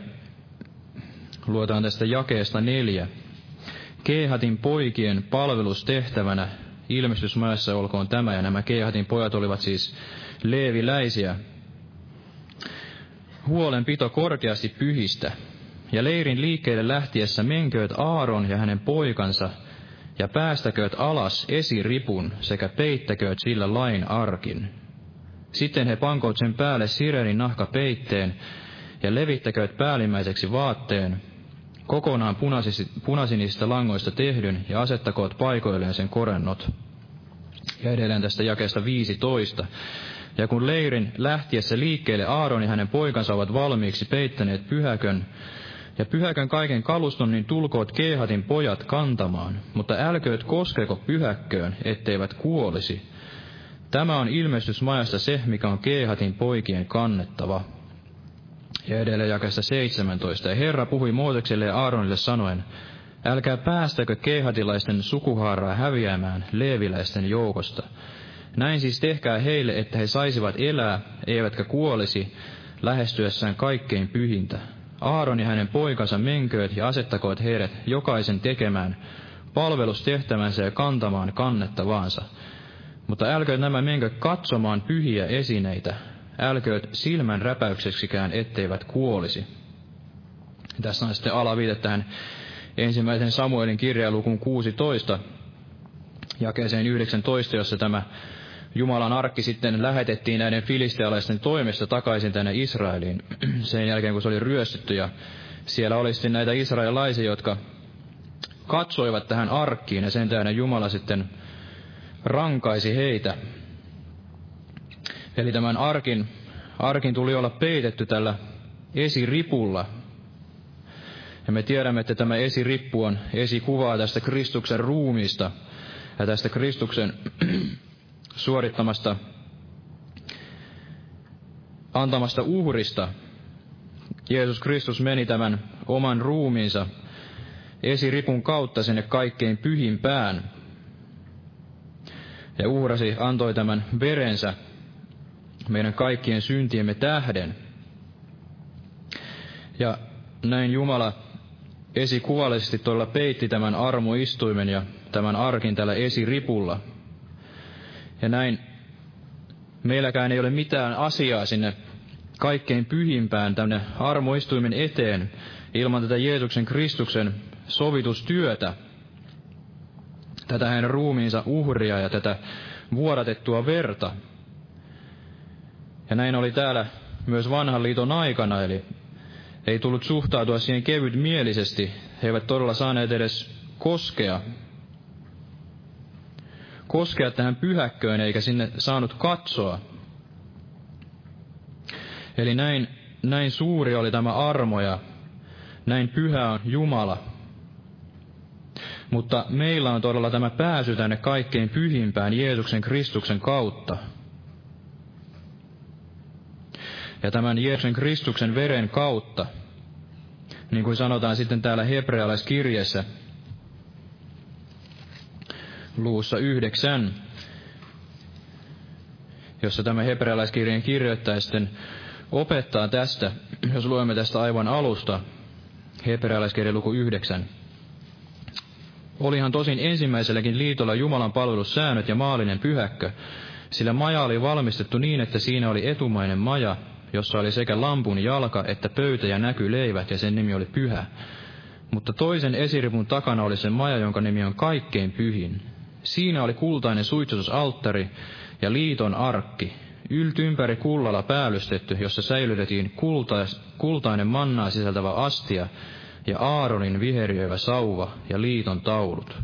Luotaan tästä jakeesta neljä. Keehatin poikien palvelustehtävänä ilmestysmaassa olkoon tämä, ja nämä Keehatin pojat olivat siis leeviläisiä. Huolenpito korkeasti pyhistä, ja leirin liikkeelle lähtiessä menkööt Aaron ja hänen poikansa, ja päästäkööt alas esiripun sekä peittäkööt sillä lain arkin. Sitten he pankoot sen päälle sirenin nahkapeitteen ja levittäkööt päällimmäiseksi vaatteen, kokonaan punaisinista langoista tehdyn ja asettakoot paikoilleen sen korennot. Ja edelleen tästä jakeesta 15. Ja kun leirin lähtiessä liikkeelle Aaron ja hänen poikansa ovat valmiiksi peittäneet pyhäkön, ja pyhäkön kaiken kaluston, niin tulkoot Keehatin pojat kantamaan, mutta älkööt koskeko pyhäkköön, etteivät kuolisi, Tämä on ilmestysmajassa se, mikä on Keehatin poikien kannettava. Ja edelleen jakessa 17. Ja Herra puhui Moosekselle ja Aaronille sanoen, Älkää päästäkö keihatilaisten sukuhaaraa häviämään leeviläisten joukosta. Näin siis tehkää heille, että he saisivat elää, eivätkä kuolisi, lähestyessään kaikkein pyhintä. Aaron ja hänen poikansa menkööt ja asettakoot heidät jokaisen tekemään palvelustehtävänsä ja kantamaan kannettavaansa mutta älkööt nämä menkö katsomaan pyhiä esineitä, älkööt silmän räpäykseksikään, etteivät kuolisi. Tässä on sitten alaviite tähän ensimmäisen Samuelin kirjalukun 16, jakeeseen 19, jossa tämä Jumalan arkki sitten lähetettiin näiden filistealaisten toimesta takaisin tänne Israeliin sen jälkeen, kun se oli ryöstetty. Ja siellä oli sitten näitä israelaisia, jotka katsoivat tähän arkkiin ja sen tähden Jumala sitten rankaisi heitä. Eli tämän arkin, arkin tuli olla peitetty tällä esiripulla. Ja me tiedämme, että tämä esirippu on esikuvaa tästä Kristuksen ruumista ja tästä Kristuksen suorittamasta antamasta uhrista. Jeesus Kristus meni tämän oman ruumiinsa esiripun kautta sinne kaikkein pyhimpään, ja uhrasi, antoi tämän verensä meidän kaikkien syntiemme tähden. Ja näin Jumala esikuvallisesti tuolla peitti tämän armoistuimen ja tämän arkin tällä esiripulla. Ja näin meilläkään ei ole mitään asiaa sinne kaikkein pyhimpään tänne armoistuimen eteen ilman tätä Jeesuksen Kristuksen sovitustyötä, tätä hänen ruumiinsa uhria ja tätä vuodatettua verta. Ja näin oli täällä myös vanhan liiton aikana, eli ei tullut suhtautua siihen kevyt mielisesti. He eivät todella saaneet edes koskea, koskea tähän pyhäkköön, eikä sinne saanut katsoa. Eli näin, näin suuri oli tämä armo ja näin pyhä on Jumala. Mutta meillä on todella tämä pääsy tänne kaikkein pyhimpään Jeesuksen Kristuksen kautta. Ja tämän Jeesuksen Kristuksen veren kautta, niin kuin sanotaan sitten täällä hebrealaiskirjassa, luussa yhdeksän, jossa tämä hebrealaiskirjan kirjoittaja sitten opettaa tästä, jos luemme tästä aivan alusta, hebrealaiskirjan luku yhdeksän. Olihan tosin ensimmäiselläkin liitolla Jumalan palvelussäännöt ja maallinen pyhäkkö, sillä maja oli valmistettu niin, että siinä oli etumainen maja, jossa oli sekä lampun jalka että pöytä ja näky leivät, ja sen nimi oli pyhä. Mutta toisen esiripun takana oli se maja, jonka nimi on kaikkein pyhin. Siinä oli kultainen suitsutusalttari ja liiton arkki, yltympäri kullalla päällystetty, jossa säilytettiin kultais, kultainen mannaa sisältävä astia, ja Aaronin viheriöivä sauva ja liiton taulut.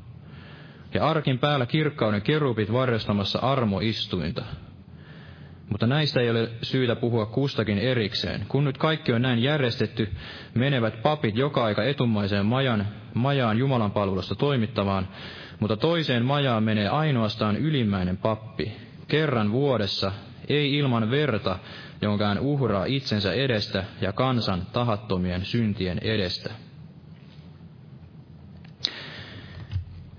Ja arkin päällä kirkkauden kerupit varjostamassa armoistuinta. Mutta näistä ei ole syytä puhua kustakin erikseen. Kun nyt kaikki on näin järjestetty, menevät papit joka aika etumaiseen majan, majaan Jumalan palvelusta toimittavaan, mutta toiseen majaan menee ainoastaan ylimmäinen pappi, kerran vuodessa, ei ilman verta, jonka hän uhraa itsensä edestä ja kansan tahattomien syntien edestä.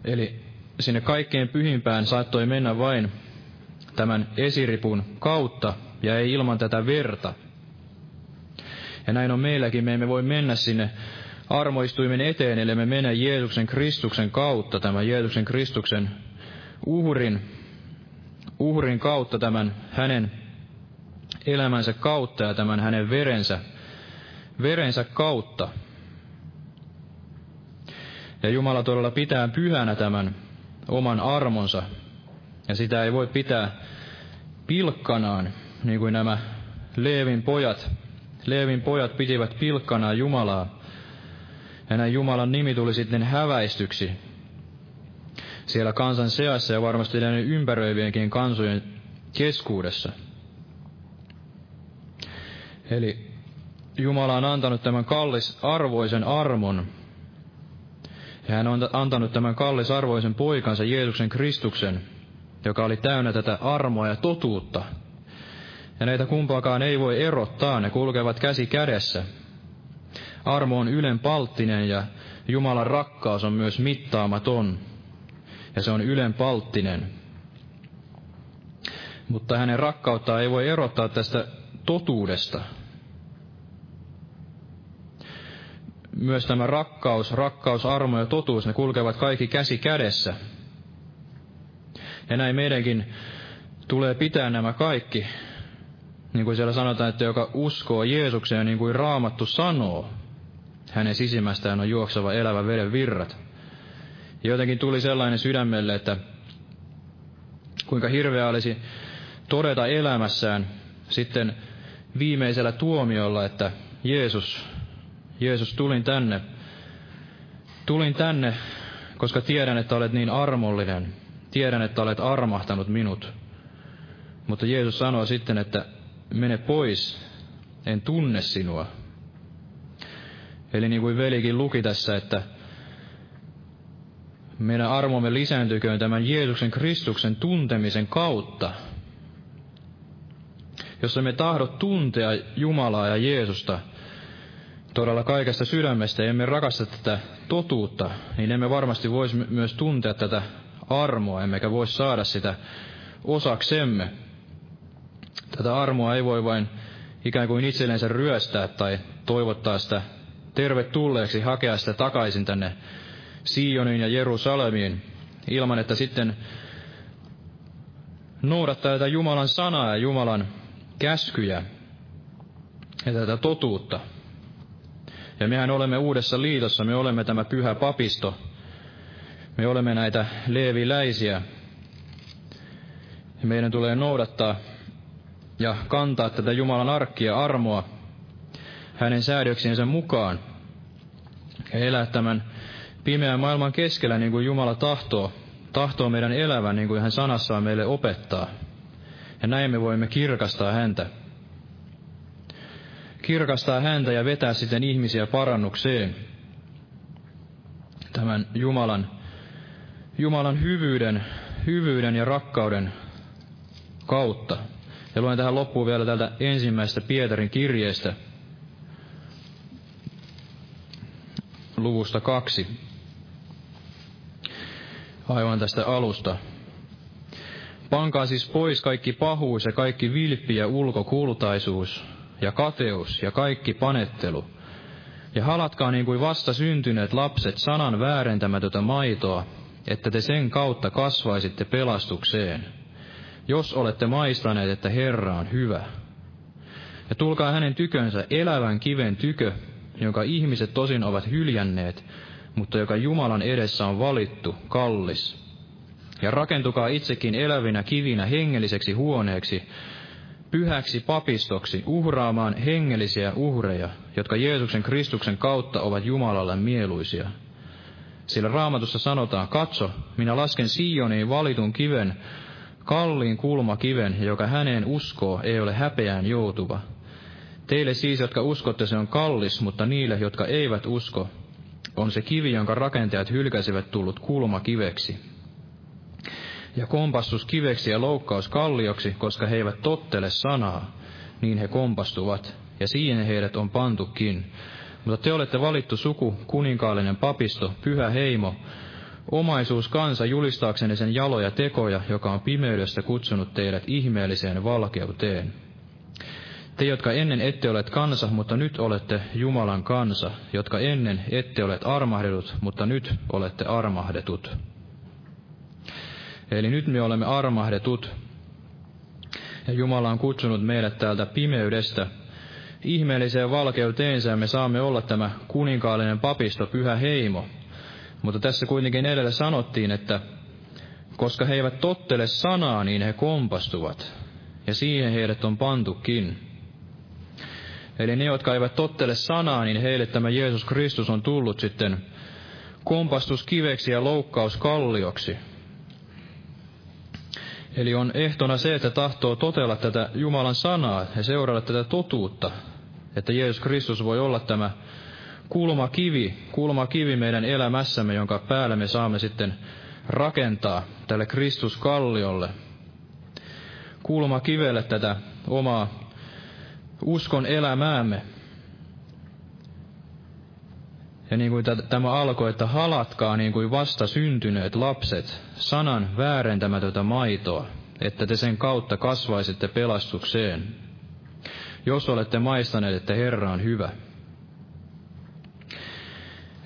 Eli sinne kaikkein pyhimpään saattoi mennä vain tämän esiripun kautta ja ei ilman tätä verta. Ja näin on meilläkin, me emme voi mennä sinne armoistuimen eteen, ellei me mene Jeesuksen Kristuksen kautta, tämän Jeesuksen Kristuksen uhrin, uhrin kautta, tämän hänen elämänsä kautta ja tämän hänen verensä, verensä kautta. Ja Jumala todella pitää pyhänä tämän oman armonsa, ja sitä ei voi pitää pilkkanaan, niin kuin nämä Leevin pojat, Leevin pojat pitivät pilkkanaan Jumalaa. Ja näin Jumalan nimi tuli sitten häväistyksi siellä kansan seassa ja varmasti näiden ympäröivienkin kansojen keskuudessa. Eli Jumala on antanut tämän kallis arvoisen armon. Ja hän on antanut tämän kallis arvoisen poikansa Jeesuksen Kristuksen, joka oli täynnä tätä armoa ja totuutta. Ja näitä kumpaakaan ei voi erottaa, ne kulkevat käsi kädessä. Armo on ylenpalttinen ja Jumalan rakkaus on myös mittaamaton. Ja se on ylenpalttinen. Mutta hänen rakkauttaan ei voi erottaa tästä totuudesta. Myös tämä rakkaus, rakkaus, armo ja totuus, ne kulkevat kaikki käsi kädessä. Ja näin meidänkin tulee pitää nämä kaikki, niin kuin siellä sanotaan, että joka uskoo Jeesukseen, niin kuin Raamattu sanoo, hänen sisimmästään on juokseva elävä veden virrat. Ja jotenkin tuli sellainen sydämelle, että kuinka hirveä olisi todeta elämässään sitten viimeisellä tuomiolla, että Jeesus, Jeesus tulin tänne, tulin tänne, koska tiedän, että olet niin armollinen, tiedän, että olet armahtanut minut. Mutta Jeesus sanoo sitten, että mene pois, en tunne sinua. Eli niin kuin velikin luki tässä, että meidän armomme lisääntyköön tämän Jeesuksen Kristuksen tuntemisen kautta. Jos me tahdot tuntea Jumalaa ja Jeesusta todella kaikesta sydämestä emme rakasta tätä totuutta, niin emme varmasti voisi myös tuntea tätä armoa, emmekä voi saada sitä osaksemme. Tätä armoa ei voi vain ikään kuin itsellensä ryöstää tai toivottaa sitä tervetulleeksi, hakea sitä takaisin tänne Sioniin ja Jerusalemiin, ilman että sitten noudattaa tätä Jumalan sanaa ja Jumalan käskyjä ja tätä totuutta. Ja mehän olemme uudessa liitossa, me olemme tämä pyhä papisto, me olemme näitä leeviläisiä. Ja meidän tulee noudattaa ja kantaa tätä Jumalan arkkia armoa hänen säädöksiensä mukaan ja elää tämän pimeän maailman keskellä niin kuin Jumala tahtoo, tahtoo meidän elävän niin kuin hän sanassaan meille opettaa. Ja näin me voimme kirkastaa häntä. Kirkastaa häntä ja vetää sitten ihmisiä parannukseen. Tämän Jumalan Jumalan hyvyyden, hyvyyden ja rakkauden kautta. Ja luen tähän loppuun vielä tältä ensimmäisestä Pietarin kirjeestä, luvusta kaksi. Aivan tästä alusta. Pankaa siis pois kaikki pahuus ja kaikki vilppi ja ulkokultaisuus ja kateus ja kaikki panettelu. Ja halatkaa niin kuin vasta syntyneet lapset sanan väärentämätötä maitoa, että te sen kautta kasvaisitte pelastukseen, jos olette maistaneet, että Herra on hyvä. Ja tulkaa hänen tykönsä elävän kiven tykö, jonka ihmiset tosin ovat hyljänneet, mutta joka Jumalan edessä on valittu, kallis. Ja rakentukaa itsekin elävinä kivinä hengelliseksi huoneeksi, pyhäksi papistoksi uhraamaan hengellisiä uhreja, jotka Jeesuksen Kristuksen kautta ovat Jumalalle mieluisia. Sillä raamatussa sanotaan, katso, minä lasken Sioniin valitun kiven, kalliin kulmakiven, joka häneen uskoo, ei ole häpeään joutuva. Teille siis, jotka uskotte, se on kallis, mutta niille, jotka eivät usko, on se kivi, jonka rakentajat hylkäsivät tullut kulmakiveksi. Ja kompastus kiveksi ja loukkaus kallioksi, koska he eivät tottele sanaa, niin he kompastuvat, ja siihen heidät on pantukin. Mutta te olette valittu suku, kuninkaallinen papisto, pyhä heimo, omaisuus kansa julistaakseni sen jaloja tekoja, joka on pimeydestä kutsunut teidät ihmeelliseen valkeuteen. Te, jotka ennen ette olet kansa, mutta nyt olette Jumalan kansa, jotka ennen ette olet armahdetut, mutta nyt olette armahdetut. Eli nyt me olemme armahdetut, ja Jumala on kutsunut meidät täältä pimeydestä ihmeelliseen valkeuteensä, me saamme olla tämä kuninkaallinen papisto, pyhä heimo. Mutta tässä kuitenkin edellä sanottiin, että koska he eivät tottele sanaa, niin he kompastuvat, ja siihen heidät on pantukin. Eli ne, jotka eivät tottele sanaa, niin heille tämä Jeesus Kristus on tullut sitten kompastuskiveksi ja loukkauskallioksi. Eli on ehtona se, että tahtoo totella tätä Jumalan sanaa ja seurata tätä totuutta, että Jeesus Kristus voi olla tämä kulmakivi, kulmakivi meidän elämässämme, jonka päälle me saamme sitten rakentaa tälle Kristuskalliolle, kulmakivelle tätä omaa uskon elämäämme. Ja niin kuin tämä alkoi, että halatkaa niin kuin vasta syntyneet lapset sanan väärentämätöntä maitoa, että te sen kautta kasvaisitte pelastukseen, jos olette maistaneet, että Herra on hyvä.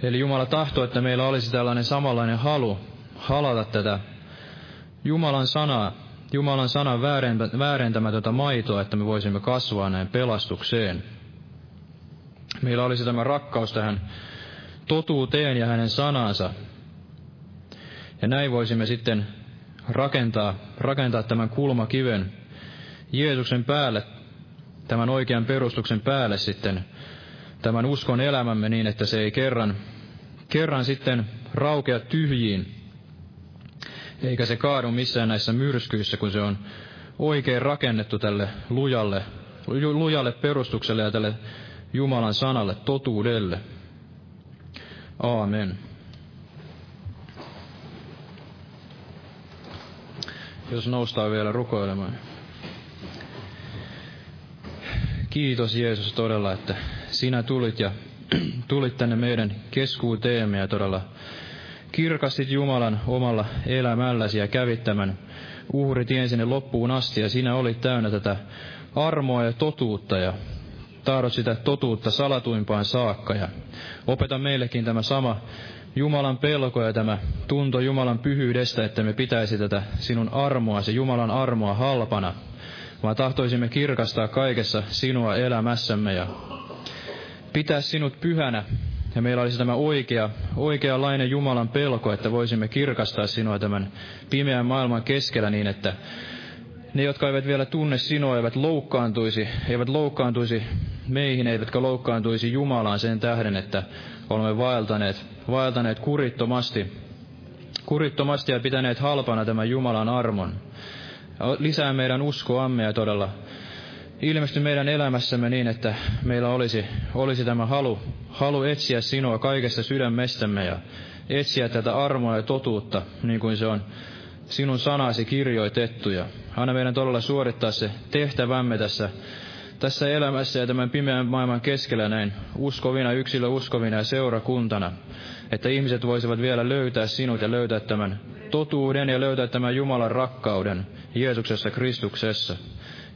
Eli Jumala tahtoo, että meillä olisi tällainen samanlainen halu halata tätä Jumalan sanaa Jumalan sanan väärentämätöntä maitoa, että me voisimme kasvaa näin pelastukseen. Meillä olisi tämä rakkaus tähän totuuteen ja hänen sanansa. Ja näin voisimme sitten rakentaa, rakentaa tämän kulmakiven Jeesuksen päälle, tämän oikean perustuksen päälle sitten tämän uskon elämämme niin, että se ei kerran, kerran sitten raukea tyhjiin, eikä se kaadu missään näissä myrskyissä, kun se on oikein rakennettu tälle lujalle, lujalle perustukselle ja tälle Jumalan sanalle, totuudelle. Aamen. Jos noustaan vielä rukoilemaan. Kiitos Jeesus todella, että sinä tulit ja tulit tänne meidän keskuuteemme ja todella kirkastit Jumalan omalla elämälläsi ja kävit tämän uhritien sinne loppuun asti ja sinä olit täynnä tätä armoa ja totuutta ja tahdot sitä totuutta salatuimpaan saakka ja opeta meillekin tämä sama Jumalan pelko ja tämä tunto Jumalan pyhyydestä, että me pitäisi tätä sinun armoa, se Jumalan armoa halpana, vaan tahtoisimme kirkastaa kaikessa sinua elämässämme ja pitää sinut pyhänä. Ja meillä olisi tämä oikea, oikeanlainen Jumalan pelko, että voisimme kirkastaa sinua tämän pimeän maailman keskellä niin, että ne, jotka eivät vielä tunne sinua, eivät loukkaantuisi, eivät loukkaantuisi meihin, eivätkä loukkaantuisi Jumalaan sen tähden, että olemme vaeltaneet, vaeltaneet kurittomasti, kurittomasti ja pitäneet halpana tämän Jumalan armon. Lisää meidän uskoamme ja todella ilmesty meidän elämässämme niin, että meillä olisi, olisi tämä halu, halu etsiä sinua kaikessa sydämestämme ja etsiä tätä armoa ja totuutta, niin kuin se on sinun sanasi kirjoitettu. Ja anna meidän todella suorittaa se tehtävämme tässä, tässä elämässä ja tämän pimeän maailman keskellä näin uskovina, yksilö uskovina ja seurakuntana, että ihmiset voisivat vielä löytää sinut ja löytää tämän totuuden ja löytää tämän Jumalan rakkauden Jeesuksessa Kristuksessa.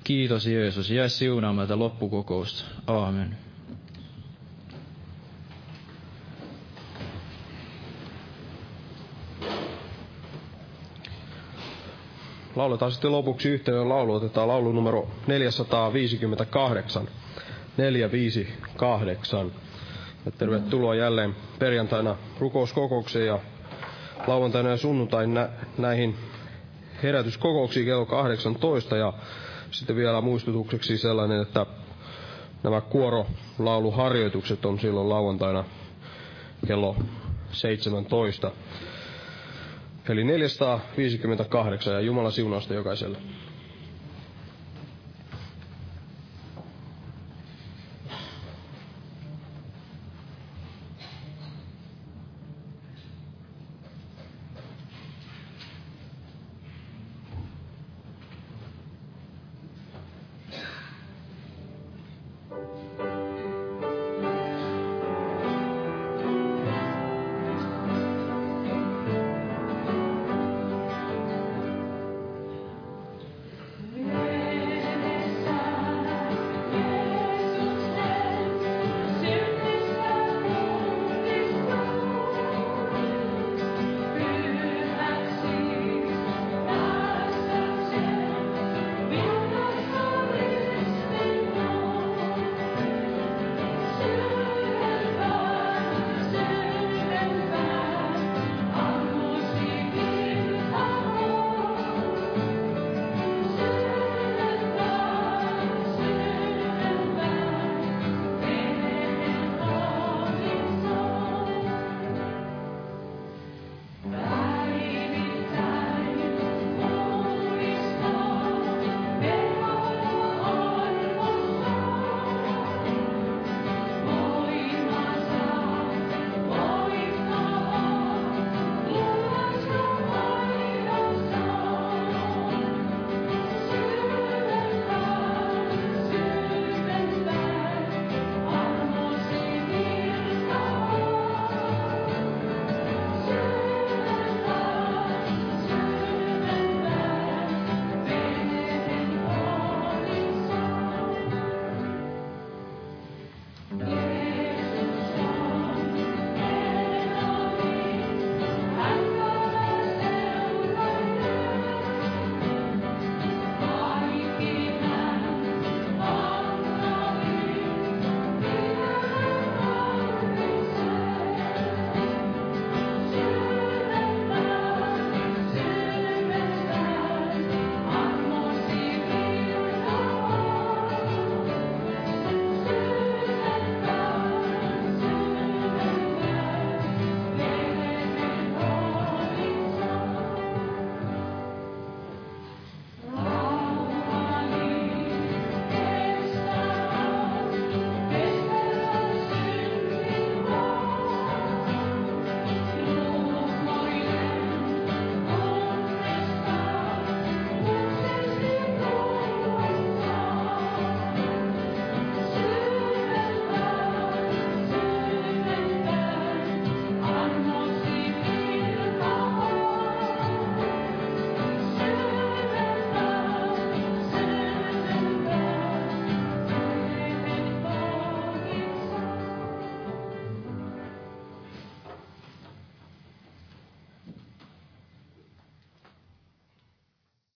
Kiitos Jeesus. Jää siunaamaan tätä loppukokousta. Aamen. Lauletaan sitten lopuksi yhteinen laulu. Otetaan laulu numero 458. 458. Ja tervetuloa jälleen perjantaina rukouskokoukseen ja lauantaina ja sunnuntaina näihin herätyskokouksiin kello 18 ja sitten vielä muistutukseksi sellainen, että nämä kuorolauluharjoitukset on silloin lauantaina kello 17. Eli 458 ja Jumala siunausta jokaiselle.